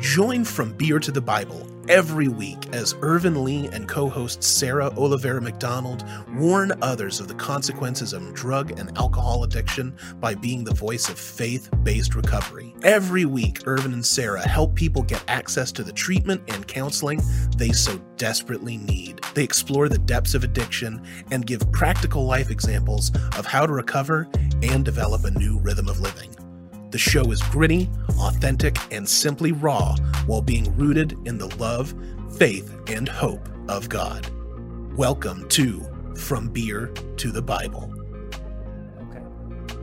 Join From Beer to the Bible every week as Ervin Lee and co host Sarah Olivera McDonald warn others of the consequences of drug and alcohol addiction by being the voice of faith based recovery. Every week, Ervin and Sarah help people get access to the treatment and counseling they so desperately need. They explore the depths of addiction and give practical life examples of how to recover and develop a new rhythm of living. The show is gritty, authentic, and simply raw while being rooted in the love, faith, and hope of God. Welcome to From Beer to the Bible. Okay.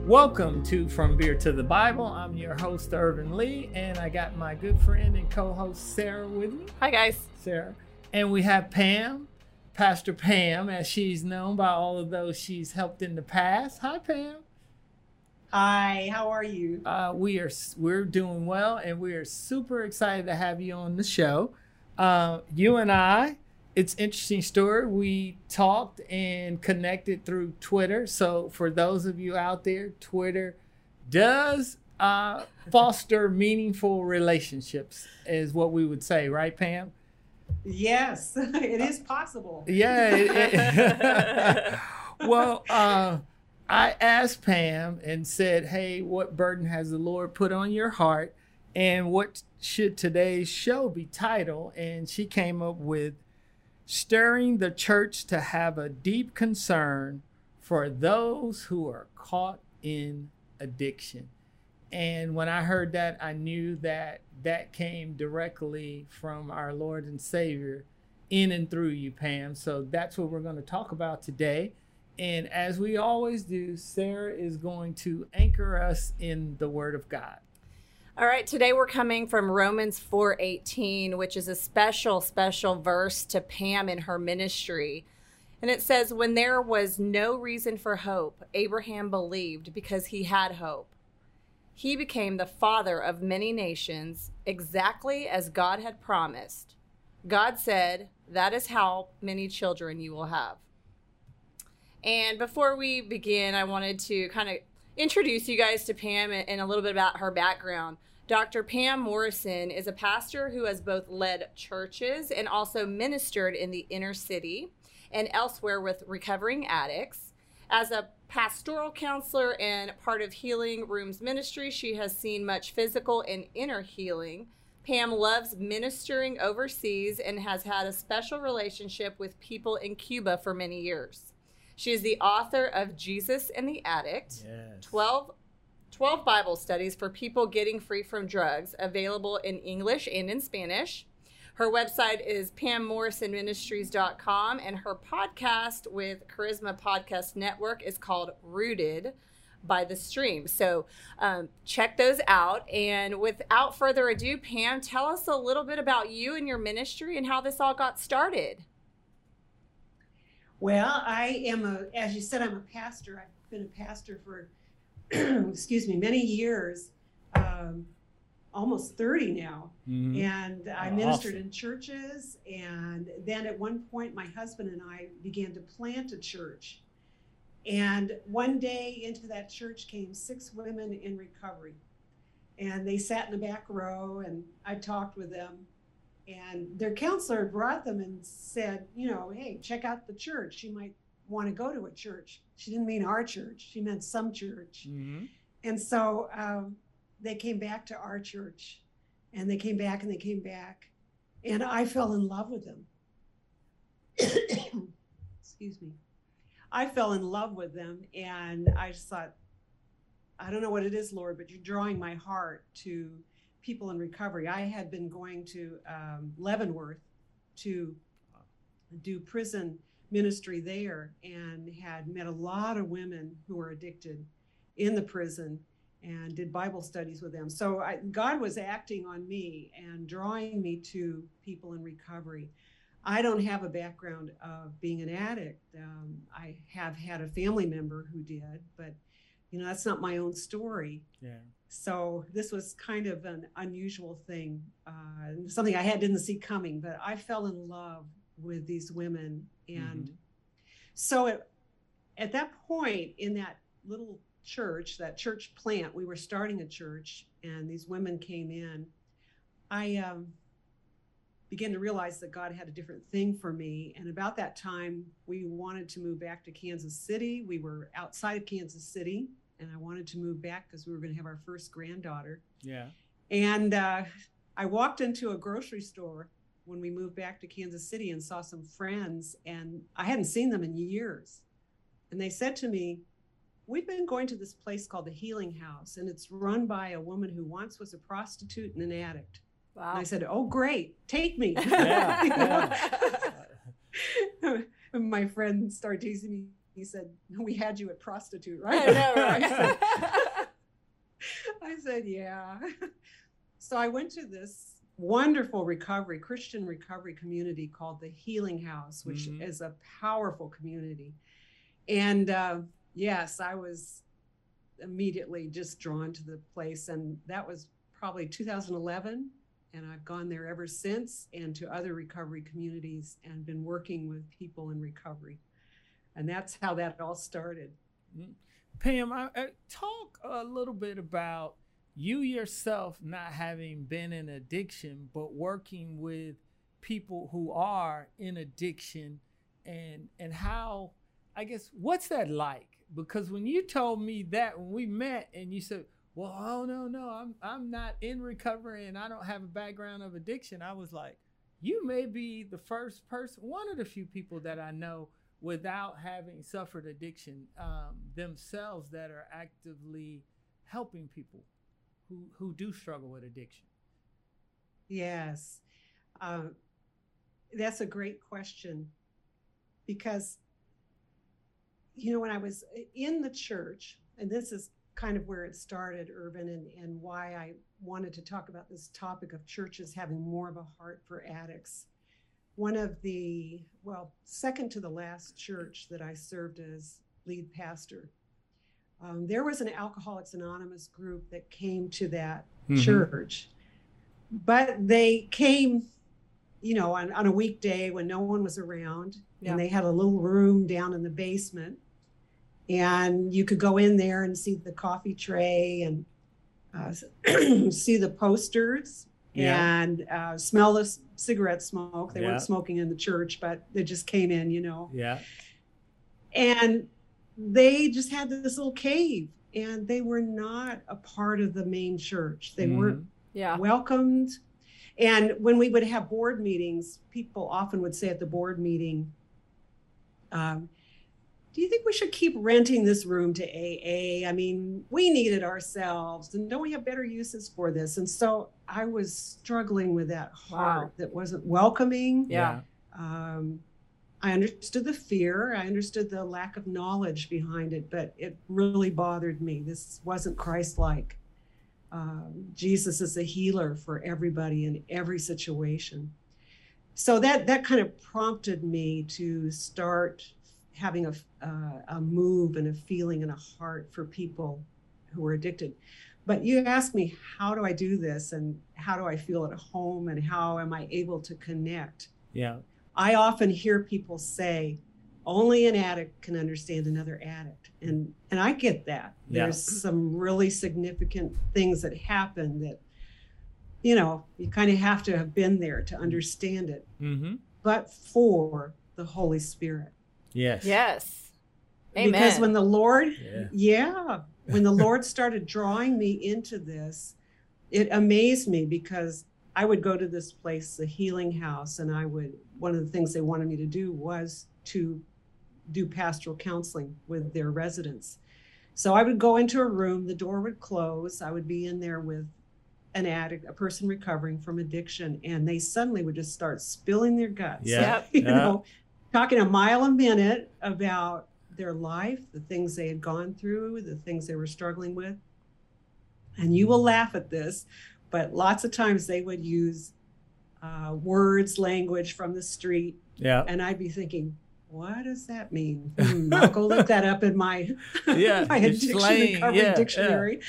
Welcome to From Beer to the Bible. I'm your host, Ervin Lee, and I got my good friend and co host, Sarah, with me. Hi, guys. Sarah. And we have Pam, Pastor Pam, as she's known by all of those she's helped in the past. Hi, Pam. Hi, how are you? Uh, we are we're doing well, and we are super excited to have you on the show. Uh, you and I, it's interesting story. We talked and connected through Twitter. So for those of you out there, Twitter does uh, foster meaningful relationships, is what we would say, right, Pam? Yes, it is possible. Yeah. It, it, well. I asked Pam and said, Hey, what burden has the Lord put on your heart? And what should today's show be titled? And she came up with Stirring the Church to Have a Deep Concern for Those Who Are Caught in Addiction. And when I heard that, I knew that that came directly from our Lord and Savior in and through you, Pam. So that's what we're going to talk about today. And as we always do, Sarah is going to anchor us in the Word of God. All right, today we're coming from Romans 4:18, which is a special special verse to Pam in her ministry. And it says when there was no reason for hope, Abraham believed because he had hope. He became the father of many nations, exactly as God had promised. God said, "That is how many children you will have." And before we begin, I wanted to kind of introduce you guys to Pam and a little bit about her background. Dr. Pam Morrison is a pastor who has both led churches and also ministered in the inner city and elsewhere with recovering addicts. As a pastoral counselor and part of Healing Rooms Ministry, she has seen much physical and inner healing. Pam loves ministering overseas and has had a special relationship with people in Cuba for many years. She is the author of Jesus and the Addict, yes. 12, 12 Bible studies for people getting free from drugs, available in English and in Spanish. Her website is pammorrisonministries.com, and her podcast with Charisma Podcast Network is called Rooted by the Stream. So um, check those out. And without further ado, Pam, tell us a little bit about you and your ministry and how this all got started. Well, I am a, as you said, I'm a pastor. I've been a pastor for, excuse me, many years, um, almost 30 now. Mm-hmm. And I oh, ministered awesome. in churches. And then at one point, my husband and I began to plant a church. And one day into that church came six women in recovery. And they sat in the back row, and I talked with them and their counselor brought them and said, you know, hey, check out the church. You might want to go to a church. She didn't mean our church, she meant some church. Mm-hmm. And so um, they came back to our church and they came back and they came back. And I fell in love with them. Excuse me. I fell in love with them and I just thought, I don't know what it is, Lord, but you're drawing my heart to people in recovery. I had been going to um, Leavenworth to do prison ministry there and had met a lot of women who were addicted in the prison and did Bible studies with them. So I, God was acting on me and drawing me to people in recovery. I don't have a background of being an addict. Um, I have had a family member who did, but you know that's not my own story. Yeah. So this was kind of an unusual thing, uh, something I had didn't see coming. But I fell in love with these women, and mm-hmm. so it, at that point in that little church, that church plant, we were starting a church, and these women came in. I um, began to realize that God had a different thing for me. And about that time, we wanted to move back to Kansas City. We were outside of Kansas City, and I wanted to move back because we were going to have our first granddaughter. Yeah. And uh, I walked into a grocery store when we moved back to Kansas City and saw some friends, and I hadn't seen them in years. And they said to me, We've been going to this place called the Healing House, and it's run by a woman who once was a prostitute and an addict. Wow. And I said, "Oh, great, take me." Yeah, yeah. My friend started teasing me. He said, "We had you at prostitute, I right?" know, right? I said, "Yeah." So I went to this wonderful recovery, Christian recovery community called the Healing House, which Mhm. is a powerful community. And uh, yes, I was immediately just drawn to the place, and that was probably 2011 and I've gone there ever since and to other recovery communities and been working with people in recovery. And that's how that all started. Mm-hmm. Pam, I, I, talk a little bit about you yourself not having been in addiction, but working with people who are in addiction, and and how, I guess, what's that like? Because when you told me that when we met, and you said, "Well, oh no, no, I'm I'm not in recovery, and I don't have a background of addiction," I was like, "You may be the first person, one of the few people that I know." Without having suffered addiction um, themselves that are actively helping people who, who do struggle with addiction? Yes. Uh, that's a great question because, you know, when I was in the church, and this is kind of where it started, Ervin, and, and why I wanted to talk about this topic of churches having more of a heart for addicts one of the, well, second to the last church that I served as lead pastor, um, there was an Alcoholics Anonymous group that came to that Mhm. church. But they came, you know, on, on a weekday when no one was around, Yeah. and they had a little room down in the basement. And you could go in there and see the coffee tray and uh, see the posters Yeah. and uh, smell the cigarette smoke. They Yeah. weren't smoking in the church, but they just came in, you know. Yeah. And they just had this little cave, and they were not a part of the main church. They weren't yeah. welcomed. And when we would have board meetings, people often would say at the board meeting, um, do you think we should keep renting this room to AA? I mean, we need it ourselves, and don't we have better uses for this? And so I was struggling with that heart Wow. that wasn't welcoming. Yeah. Um, I understood the fear, I understood the lack of knowledge behind it, but it really bothered me. This wasn't Christ like. Um, Jesus is a healer for everybody in every situation. So that that kind of prompted me to start having a uh, a move and a feeling and a heart for people who are addicted. But you ask me how do I do this and how do I feel at home and how am I able to connect? Yeah. I often hear people say, only an addict can understand another addict. And and I get that. Yeah. There's some really significant things that happen that, you know, you kind of have to have been there to understand it. Mm-hmm. But for the Holy Spirit. Yes. Yes. Amen. Because when the Lord, Yeah. yeah, when the Lord started drawing me into this, it amazed me because I would go to this place, the healing house, and I would, one of the things they wanted me to do was to do pastoral counseling with their residents. So I would go into a room, the door would close, I would be in there with an addict, a person recovering from addiction, and they suddenly would just start spilling their guts. Yeah. You Yeah. know, talking a mile a minute about their life, the things they had gone through, the things they were struggling with. And you will laugh at this, but lots of times they would use uh, words, language from the street, Yeah. and I'd be thinking, what does that mean? Hmm, I'll go look that up in my Yeah, my your addiction slang, recovery yeah, yeah. dictionary.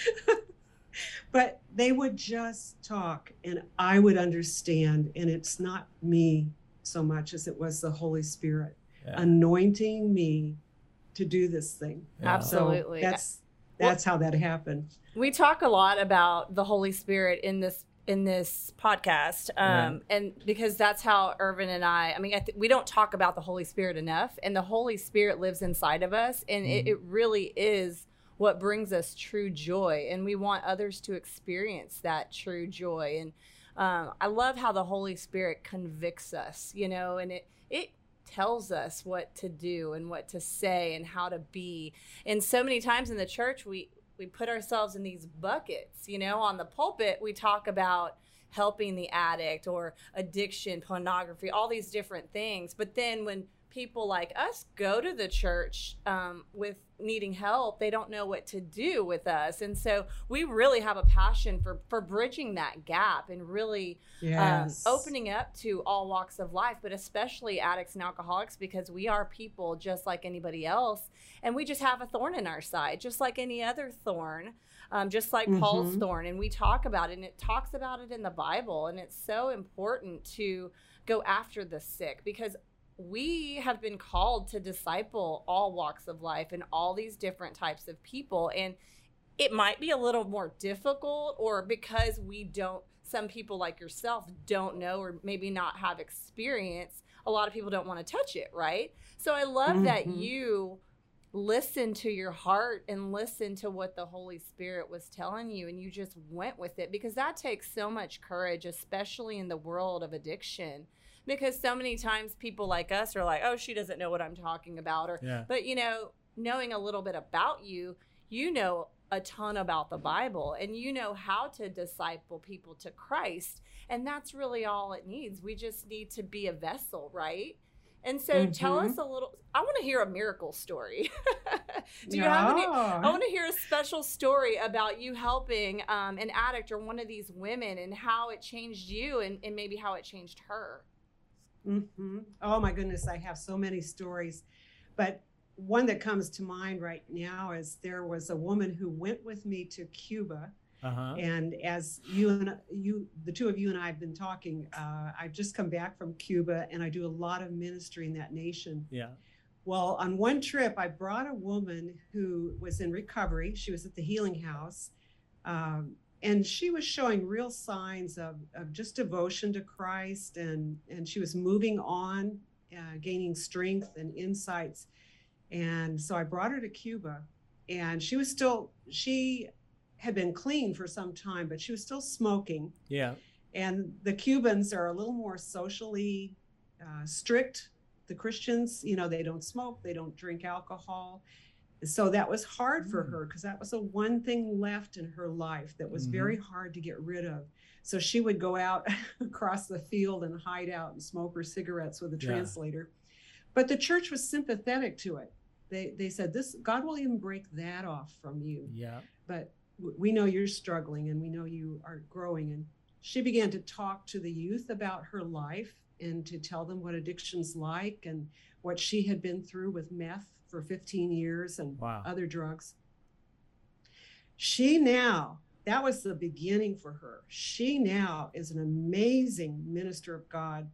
but they would just talk, and I would understand. And it's not me so much as it was the Holy Spirit Yeah. anointing me to do this thing. Yeah. So Absolutely. that's that's how that happened. we talk a lot about the Holy Spirit in this in this podcast um, and because that's how ervin and i i mean I th- we don't talk about the holy spirit enough and the holy spirit lives inside of us and Mm-hmm. it really is what brings us true joy and we want others to experience that true joy and um, i love how the holy spirit convicts us you know and it it tells us what to do and what to say and how to be. And so many times in the church we we put ourselves in these buckets you know on the pulpit we talk about helping the addict or addiction pornography all these different things. But then when people like us go to the church um, with needing help they don't know what to do with us and so we really have a passion for for bridging that gap and really Yes. um, opening up to all walks of life, but especially addicts and alcoholics because we are people just like anybody else. And we just have a thorn in our side, just like any other thorn, um, just like Paul's Mhm. thorn. And we talk about it, and it talks about it in the Bible. And it's so important to go after the sick because we have been called to disciple all walks of life and all these different types of people. And it might be a little more difficult, or because we don't, some people like yourself don't know, or maybe not have experience, a lot of people don't want to touch it, right? So I love that Mhm. you listen to your heart and listen to what the Holy Spirit was telling you, and you just went with it because that takes so much courage, especially in the world of addiction. Because so many times people like us are like, oh, she doesn't know what I'm talking about, or Yeah. but you know, knowing a little bit about you, you know a ton about the Bible and you know how to disciple people to Christ. And that's really all it needs. We just need to be a vessel, right? And so tell Mhm. us a little I want to hear a miracle story. Do you have any I want to hear a special story about you helping um, an addict or one of these women and how it changed you and, and maybe how it changed her. Hmm Oh my goodness, I have so many stories, but one that comes to mind right now is there was a woman who went with me to Cuba, Uh huh. and as you and you, the two of you and I have been talking, uh, I've just come back from Cuba, and I do a lot of ministry in that nation. Yeah. Well, on one trip, I brought a woman who was in recovery. She was at the Healing House. Um, and she was showing real signs of, of just devotion to Christ, and, and she was moving on, uh, gaining strength and insights. And so I brought her to Cuba, and she was still, she had been clean for some time, but she was still smoking Yeah. and the Cubans are a little more socially uh, strict. The Christians, you know, they don't smoke, they don't drink alcohol. So that was hard for Mm. her because that was the one thing left in her life that was Mhm. very hard to get rid of. So she would go out across the field and hide out and smoke her cigarettes with a Yeah. translator. But the church was sympathetic to it. They, they said, This God will even break that off from you Yeah. but w- we know you're struggling and we know you are growing and she began to talk to the youth about her life and to tell them what addiction's like and what she had been through with meth for 15 years and Wow. other drugs she now that was the beginning for her she now is an amazing minister of god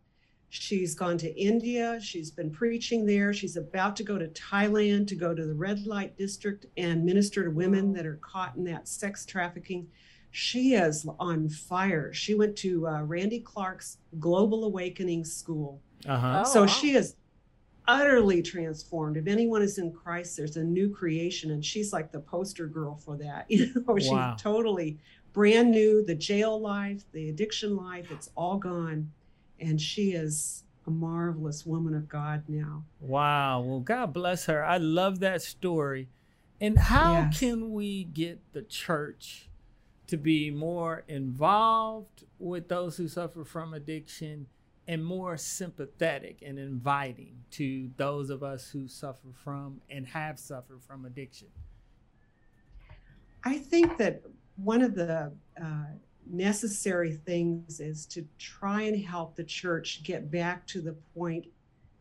She's gone to India. She's been preaching there. She's about to go to Thailand to go to the red light district and minister to women Wow. that are caught in that sex trafficking. She is on fire. She went to uh, Randy Clark's Global Awakening School. Uh huh. Oh, so wow. she is utterly transformed. If anyone is in Christ, there's a new creation, and she's like the poster girl for that. You know, she's Wow. totally brand new. The jail life, the addiction life, it's all gone, and she is a marvelous woman of God now. Wow. Well, God bless her. I love that story. And how Yes. can we get the church to be more involved with those who suffer from addiction and more sympathetic and inviting to those of us who suffer from and have suffered from addiction? I think that one of the uh, necessary things is to try and help the church get back to the point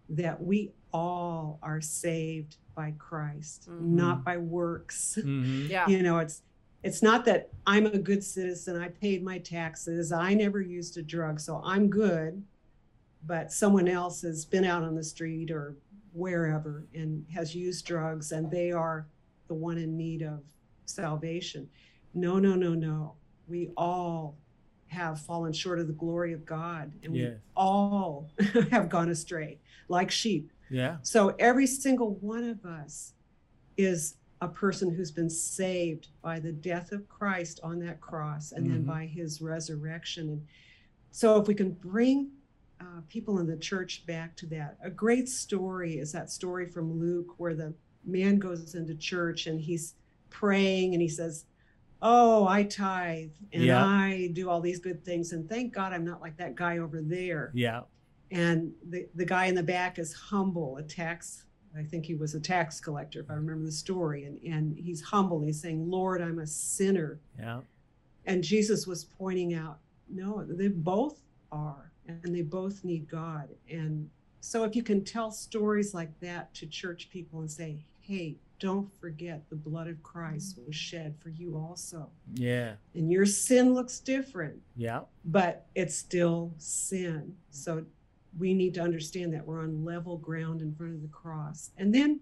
that we all are saved by Christ, Mhm. not by works. Mm-hmm. Yeah. You know, it's it's not that I'm a good citizen, I paid my taxes, I never used a drug, so I'm good, but someone else has been out on the street or wherever and has used drugs and they are the one in need of salvation. No, no, no, no. We all have fallen short of the glory of God, and Yes. we all have gone astray like sheep. Yeah. So every single one of us is a person who's been saved by the death of Christ on that cross and then Mhm. by his resurrection. And so if we can bring uh, people in the church back to that, a great story is that story from Luke where the man goes into church and he's praying and he says, Oh, I tithe and Yeah. I do all these good things. And thank God I'm not like that guy over there Yeah. and the, the guy in the back is humble a tax i think he was a tax collector if i remember the story and, and he's humble he's saying lord i'm a sinner Yeah. and jesus was pointing out no they both are and they both need god and so if you can tell stories like that to church people and say hey don't forget the blood of christ mm-hmm. was shed for you also Yeah. and your sin looks different Yeah. but it's still sin. Mm-hmm. So we need to understand that we're on level ground in front of the cross. And then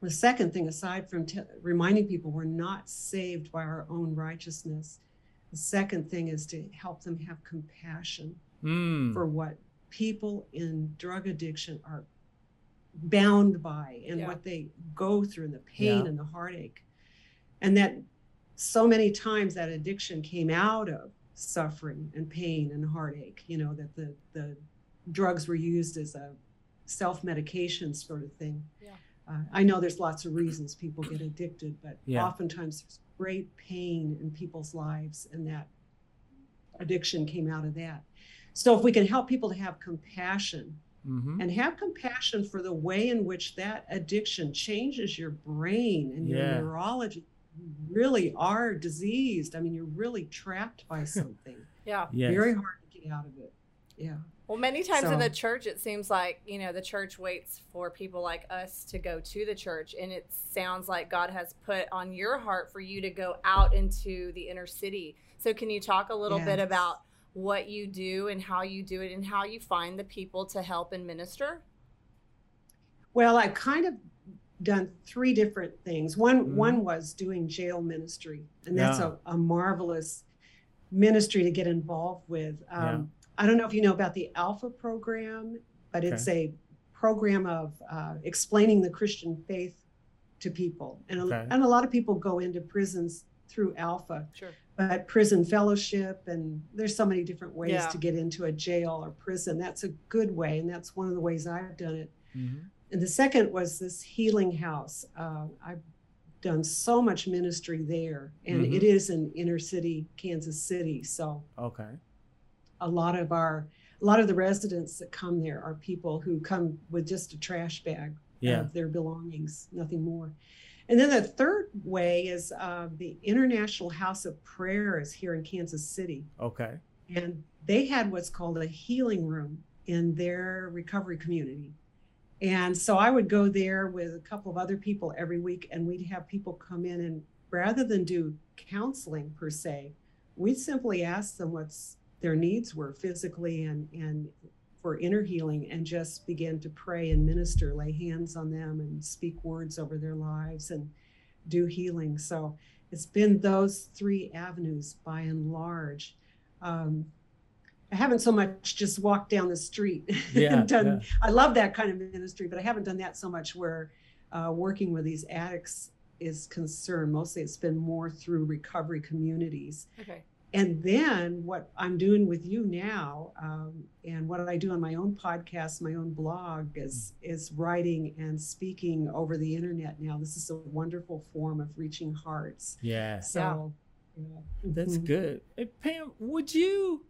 the second thing, aside from t- reminding people we're not saved by our own righteousness, the second thing is to help them have compassion Mm. for what people in drug addiction are bound by and Yeah. what they go through and the pain Yeah. and the heartache. And that so many times that addiction came out of suffering and pain and heartache, you know, that the, the drugs were used as a self medication sort of thing. Yeah. Uh, I know there's lots of reasons people get addicted, but Yeah. oftentimes there's great pain in people's lives, and that addiction came out of that. So if we can help people to have compassion Mm-hmm. and have compassion for the way in which that addiction changes your brain and your Yeah. neurology, you really are diseased. I mean, you're really trapped by something. Yeah. Yes. Very hard to get out of it. Yeah. Well, many times in the church, it seems like, you know, the church waits for people like us to go to the church. And it sounds like God has put on your heart for you to go out into the inner city. So, can you talk a little bit about what you do and how you do it and how you find the people to help and minister? Well, I've kind of done three different things. One Mhm. one was doing jail ministry, and that's Yeah. a, a marvelous ministry to get involved with. Um, Yeah. I don't know if you know about the Alpha program, but it's a program of uh, explaining the Christian faith to people, and a, Okay. and a lot of people go into prisons through Alpha Sure. But prison fellowship and there's so many different ways Yeah. to get into a jail or prison that's a good way and that's one of the ways i've done it Mm-hmm. and the second was this healing house uh, i've done so much ministry there and Mhm. it is in inner city kansas city so Okay. a lot of our a lot of the residents that come there are people who come with just a trash bag Yeah. of their belongings, nothing more. And then the third way is uh, the International House of Prayer is here in Kansas City, Okay. and they had what's called a healing room in their recovery community. And so I would go there with a couple of other people every week, and we'd have people come in, and rather than do counseling per se, we'd simply ask them what's their needs were physically and and for inner healing, and just begin to pray and minister, lay hands on them, and speak words over their lives, and do healing. So it's been those three avenues by and large. Um, I haven't so much just walked down the street Yeah, and done. yeah. I love that kind of ministry, but I haven't done that so much where uh, working with these addicts is concerned. Mostly, it's been more through recovery communities. Okay. And then what I'm doing with you now, um, and what I do on my own podcast, my own blog, is is writing and speaking over the internet. Now, this is a wonderful form of reaching hearts. Yeah. So, yeah. That's Mhm. good. Hey, Pam, would you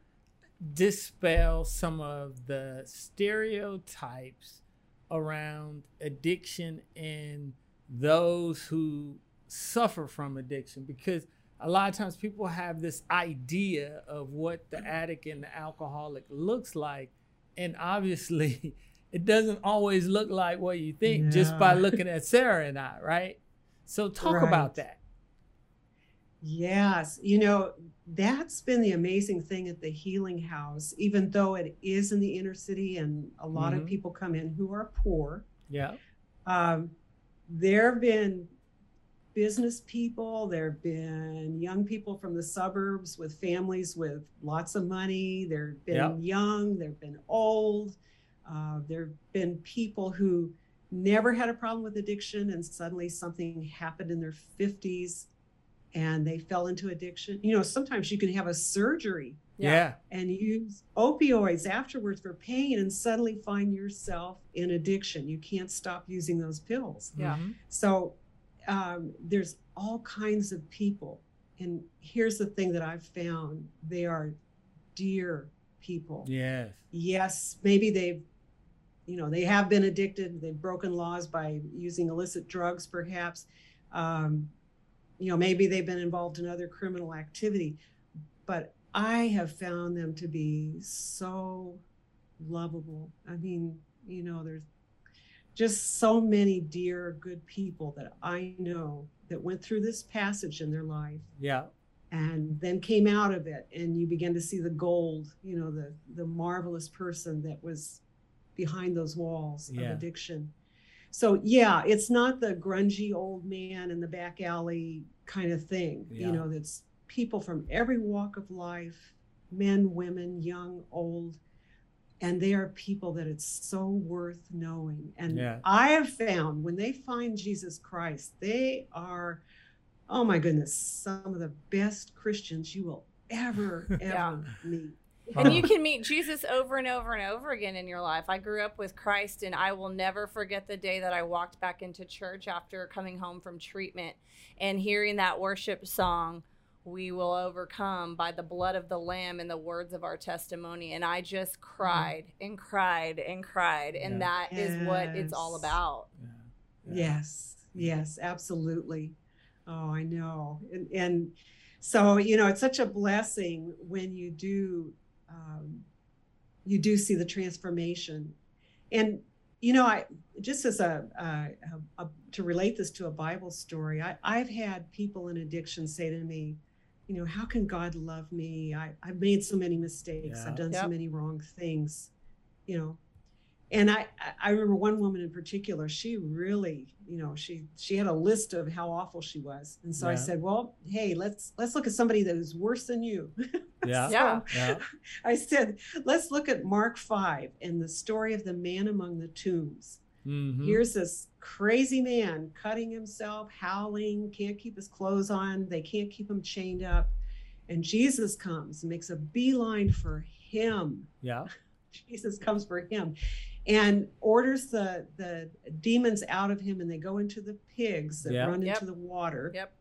dispel some of the stereotypes around addiction and those who suffer from addiction? Because a lot of times people have this idea of what the addict and the alcoholic looks like. And obviously, it doesn't always look like what you think just by looking at Sarah and I, right? So, talk about that. Yes, you know, that's been the amazing thing at the Healing House, even though it is in the inner city and a lot Mhm. of people come in who are poor. Yeah. Um, there have been business people, there have been young people from the suburbs with families with lots of money, there have been Yep. young, there have been old, uh, there have been people who never had a problem with addiction and suddenly something happened in their 50s and they fell into addiction. You know, sometimes you can have a surgery Yeah. and use opioids afterwards for pain and suddenly find yourself in addiction. You can't stop using those pills. Yeah. Mhm. So um, there's all kinds of people. And here's the thing that I've found they are dear people. Yes. Yes, maybe they've, you know, they have been addicted, they've broken laws by using illicit drugs, perhaps. Um, you know, maybe they've been involved in other criminal activity. But I have found them to be so lovable. I mean, you know, there's just so many dear, good people that I know that went through this passage in their life Yeah. and then came out of it and you begin to see the gold you know the the marvelous person that was behind those walls Yeah. of addiction so yeah it's not the grungy old man in the back alley kind of thing Yeah. you know that's people from every walk of life men women young old and they are people that it's so worth knowing and Yeah. i have found when they find jesus christ they are oh my goodness some of the best christians you will ever ever Yeah. meet And you can meet Jesus over and over and over again in your life. I grew up with Christ, and I will never forget the day that I walked back into church after coming home from treatment and hearing that worship song, We Will Overcome by the blood of the Lamb and the words of our testimony. And I just cried and cried and cried. And Yeah. that is what it's all about. Yeah. Yes, yes, absolutely. Oh, I know. And, and so, you know, it's such a blessing when you do, um, you do see the transformation. And, you know, I just as a, a, a to relate this to a Bible story, I, I've had people in addiction say to me, you know, how can God love me? I, I've made so many mistakes. Yeah. I've done so many wrong things, you know, and I, I remember one woman in particular, she really, you know, she she had a list of how awful she was. And so I said, Well, hey, let's let's look at somebody that is worse than you. Yeah. Yeah. Yeah. I said, let's look at Mark 5 and the story of the man among the tombs. Mhm. Here's this crazy man cutting himself, howling, can't keep his clothes on, they can't keep him chained up. And Jesus comes and makes a beeline for him. Yeah. Jesus comes for him and orders the the demons out of him and they go into the pigs that Yeah. run Yep. into the water. Yep.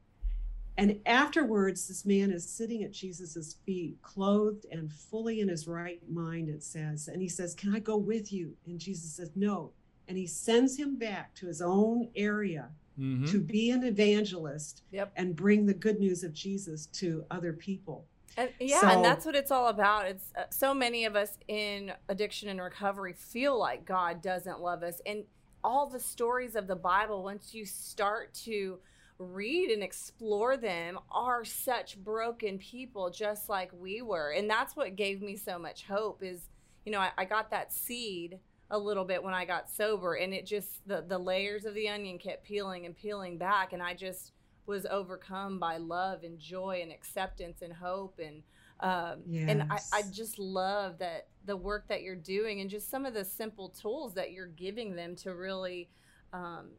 And afterwards this man is sitting at Jesus's feet clothed and fully in his right mind it says and he says, "Can I go with you?" And Jesus says, "No." And he sends him back to his own area Mhm. to be an evangelist Yep. and bring the good news of Jesus to other people. And yeah, So- and that's what it's all about. It's uh, so many of us in addiction and recovery feel like God doesn't love us. And all the stories of the Bible, once you start to read and explore them, are such broken people, just like we were. And that's what gave me so much hope. Is you know, I, I got that seed a little bit when I got sober, and it just the the layers of the onion kept peeling and peeling back, and I just was overcome by love and joy and acceptance and hope and um, and I, I just love that the work that you're doing and just some of the simple tools that you're giving them to really um,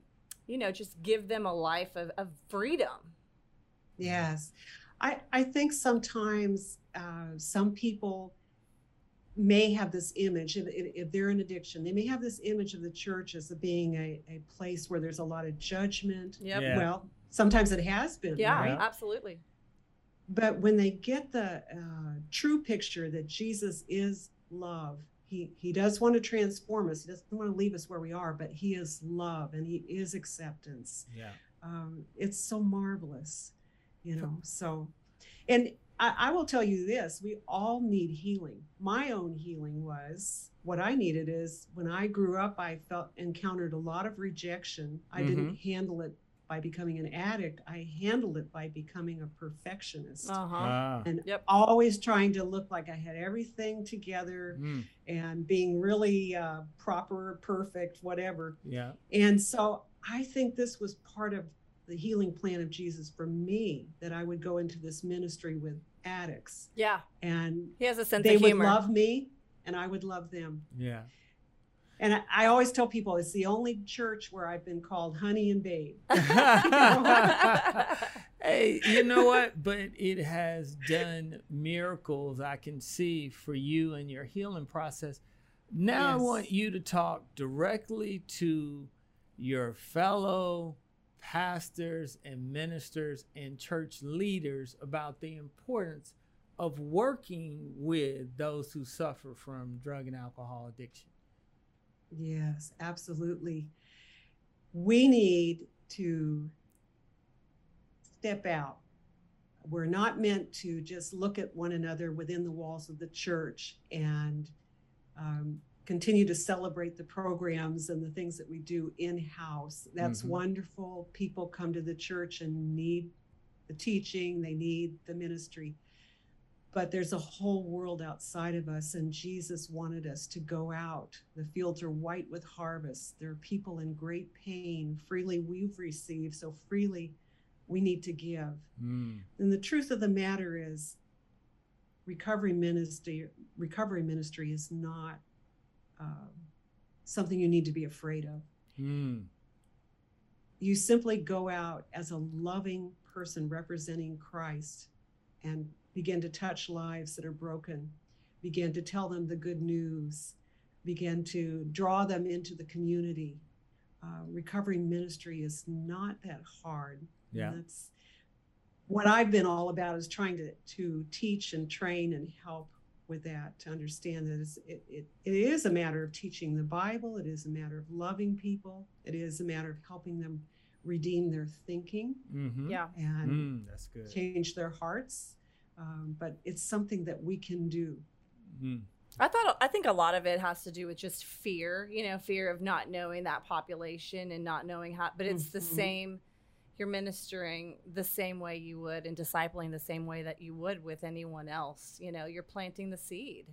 you know just give them a life of, of freedom Yes. I, I think sometimes uh, some people may have this image, if, if if they're in addiction, they may have this image of the church as being a, a place where there's a lot of judgment. yep Yeah. Well, sometimes it has been, yeah, right? absolutely But when they get the uh, true picture that Jesus is love, he, he does want to transform us. He doesn't want to leave us where we are, but he is love and he is acceptance Yeah. um, it's so marvelous, you know. So, and I, I will tell you this: we all need healing. My own healing was what I needed is when I grew up, I felt encountered a lot of rejection. I didn't handle it by becoming an addict. I handled it by becoming a perfectionist. uh-huh Ah. And Yep. always trying to look like I had everything together Mm. and being really uh, proper, perfect, whatever. Yeah. And so I think this was part of the healing plan of Jesus for me that I would go into this ministry with addicts Yeah. and He has a sense they of would love me and I would love them. Yeah. And I, I always tell people it's the only church where I've been called honey and babe. hey, you know what? But it has done miracles I can see for you and your healing process. Now I want you to talk directly to your fellow pastors and ministers and church leaders about the importance of working with those who suffer from drug and alcohol addiction. Yes, absolutely. We need to step out. We're not meant to just look at one another within the walls of the church and um, continue to celebrate the programs and the things that we do in house. That's Mhm. wonderful. People come to the church and need the teaching, they need the ministry. But there's a whole world outside of us, and Jesus wanted us to go out. The fields are white with harvest. There are people in great pain. Freely we've received, so freely we need to give. Mm. And the truth of the matter is, recovery ministry recovery ministry is not um, something you need to be afraid of. Mm. You simply go out as a loving person representing Christ and begin to touch lives that are broken, begin to tell them the good news, begin to draw them into the community. Uh, recovery ministry is not that hard. And Yeah. That's what I've been all about is trying to, to teach and train and help with that to understand that it's, it, it, it is a matter of teaching the Bible. It is a matter of loving people. It is a matter of helping them redeem their thinking hmm yeah. and Mm, that's good. change their hearts. Um, but it's something that we can do. Mm. I thought I think a lot of it has to do with just fear, you know, fear of not knowing that population and not knowing how but it's the Mhm. same you're ministering the same way you would and discipling the same way that you would with anyone else. You know, you're planting the seed.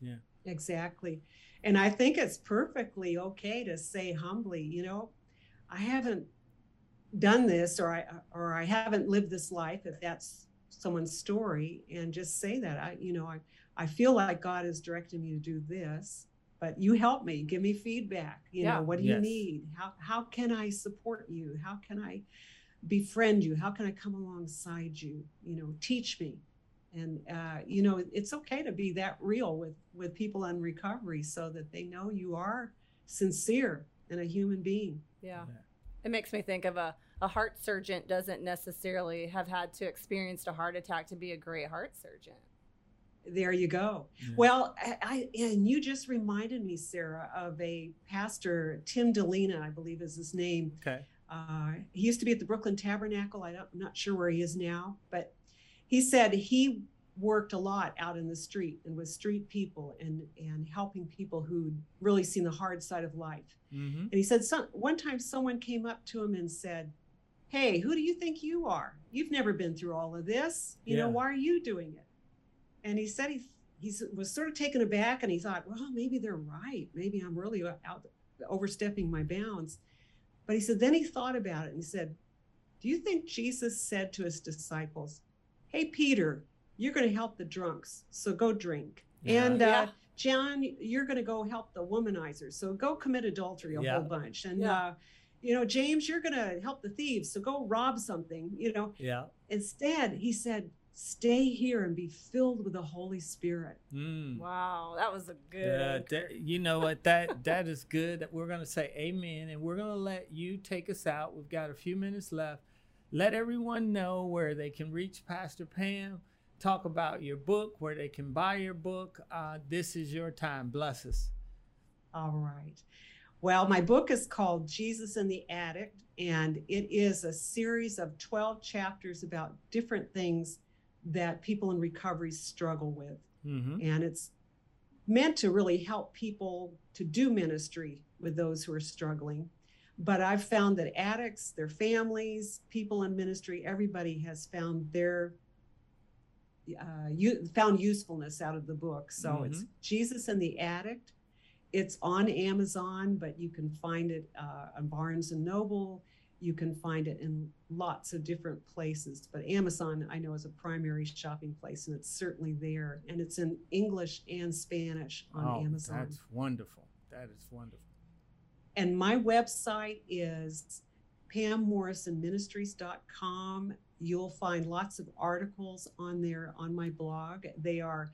Yeah. Exactly. And I think it's perfectly okay to say humbly, you know, I haven't done this or I or I haven't lived this life if that's someone's story and just say that I you know I I feel like God is directing me to do this but you help me give me feedback you Yeah. know what do Yes. you need how how can I support you how can I befriend you how can I come alongside you you know teach me and uh, you know it's okay to be that real with with people in recovery so that they know you are sincere and a human being Yeah. Yeah. It makes me think of a, a heart surgeon doesn't necessarily have had to experience a heart attack to be a great heart surgeon. there you go Yeah. well I, I and you just reminded me sarah of a pastor tim dilena i believe is his name Okay. Uh, he used to be at the brooklyn tabernacle I don't, i'm not sure where he is now but he said he worked a lot out in the street and with street people and and helping people who'd really seen the hard side of life Mm-hmm. And he said, some, one time someone came up to him and said, Hey, who do you think you are? You've never been through all of this. You know, why are you doing it? And he said he, he was sort of taken aback and he thought, well, maybe they're right. Maybe I'm really out overstepping my bounds. But he said, then he thought about it and he said, Do you think Jesus said to his disciples, Hey, Peter, you're going to help the drunks, so go drink. And uh, Yeah. John, you're going to go help the womanizers, so go commit adultery a Yeah. whole bunch. And Yeah. uh, you know, James, you're going to help the thieves, so go rob something. You know, Yeah. instead, he said, "Stay here and be filled with the Holy Spirit." Mm. Wow, that was a good. Yeah, that, you know what that that is good. That we're gonna say amen, and we're gonna let you take us out. We've got a few minutes left. Let everyone know where they can reach Pastor Pam. Talk about your book, where they can buy your book. Uh, this is your time. Bless us. All right. Well, my book is called Jesus and the Addict, and it is a series of 12 chapters about different things that people in recovery struggle with. Mm-hmm. and it's meant to really help people to do ministry with those who are struggling. But i've found that addicts their families people in ministry everybody has found their uh, you found usefulness out of the book. So it's jesus and the addict. It's on amazon but you can find it uh, on barnes and noble you can find it in lots of different places. But Amazon, I know, is a primary shopping place, and it's certainly there. And it's in English and Spanish on oh, Amazon. That's wonderful. That is wonderful. And my website is pammorrisonministries.com. You'll find lots of articles on there on my blog. They are,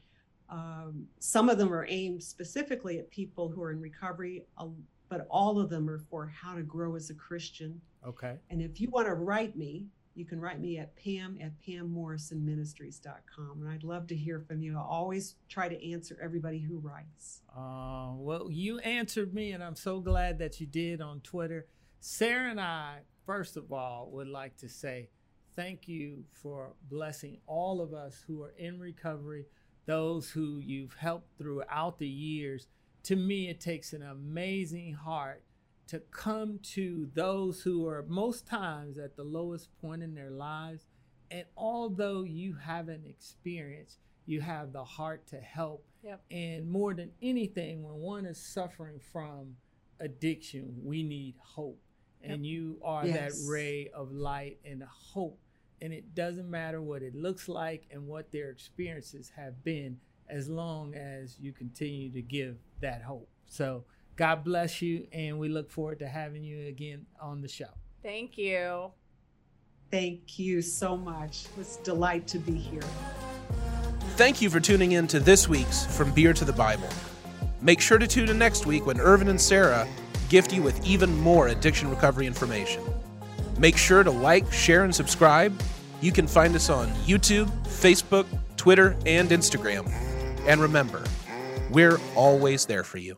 um, some of them are aimed specifically at people who are in recovery, but all of them are for how to grow as a Christian. Okay. And if you want to write me, you can write me at pam at pammorrisonministries.com. And I'd love to hear from you. I always try to answer everybody who writes. Uh, well, you answered me, and I'm so glad that you did on Twitter. Sarah and I, first of all, would like to say thank you for blessing all of us who are in recovery, those who you've helped throughout the years. To me, it takes an amazing heart to come to those who are most times at the lowest point in their lives. And although you haven't experienced, you have the heart to help. Yep. And more than anything, when one is suffering from addiction, we need hope. And you are Yes. that ray of light and hope. And it doesn't matter what it looks like and what their experiences have been, as long as you continue to give that hope. So, God bless you, and we look forward to having you again on the show. Thank you. Thank you so much. It was a delight to be here. Thank you for tuning in to this week's From Beer to the Bible. Make sure to tune in next week when Ervin and Sarah gift you with even more addiction recovery information. Make sure to like, share, and subscribe. You can find us on YouTube, Facebook, Twitter, and Instagram. And remember, we're always there for you.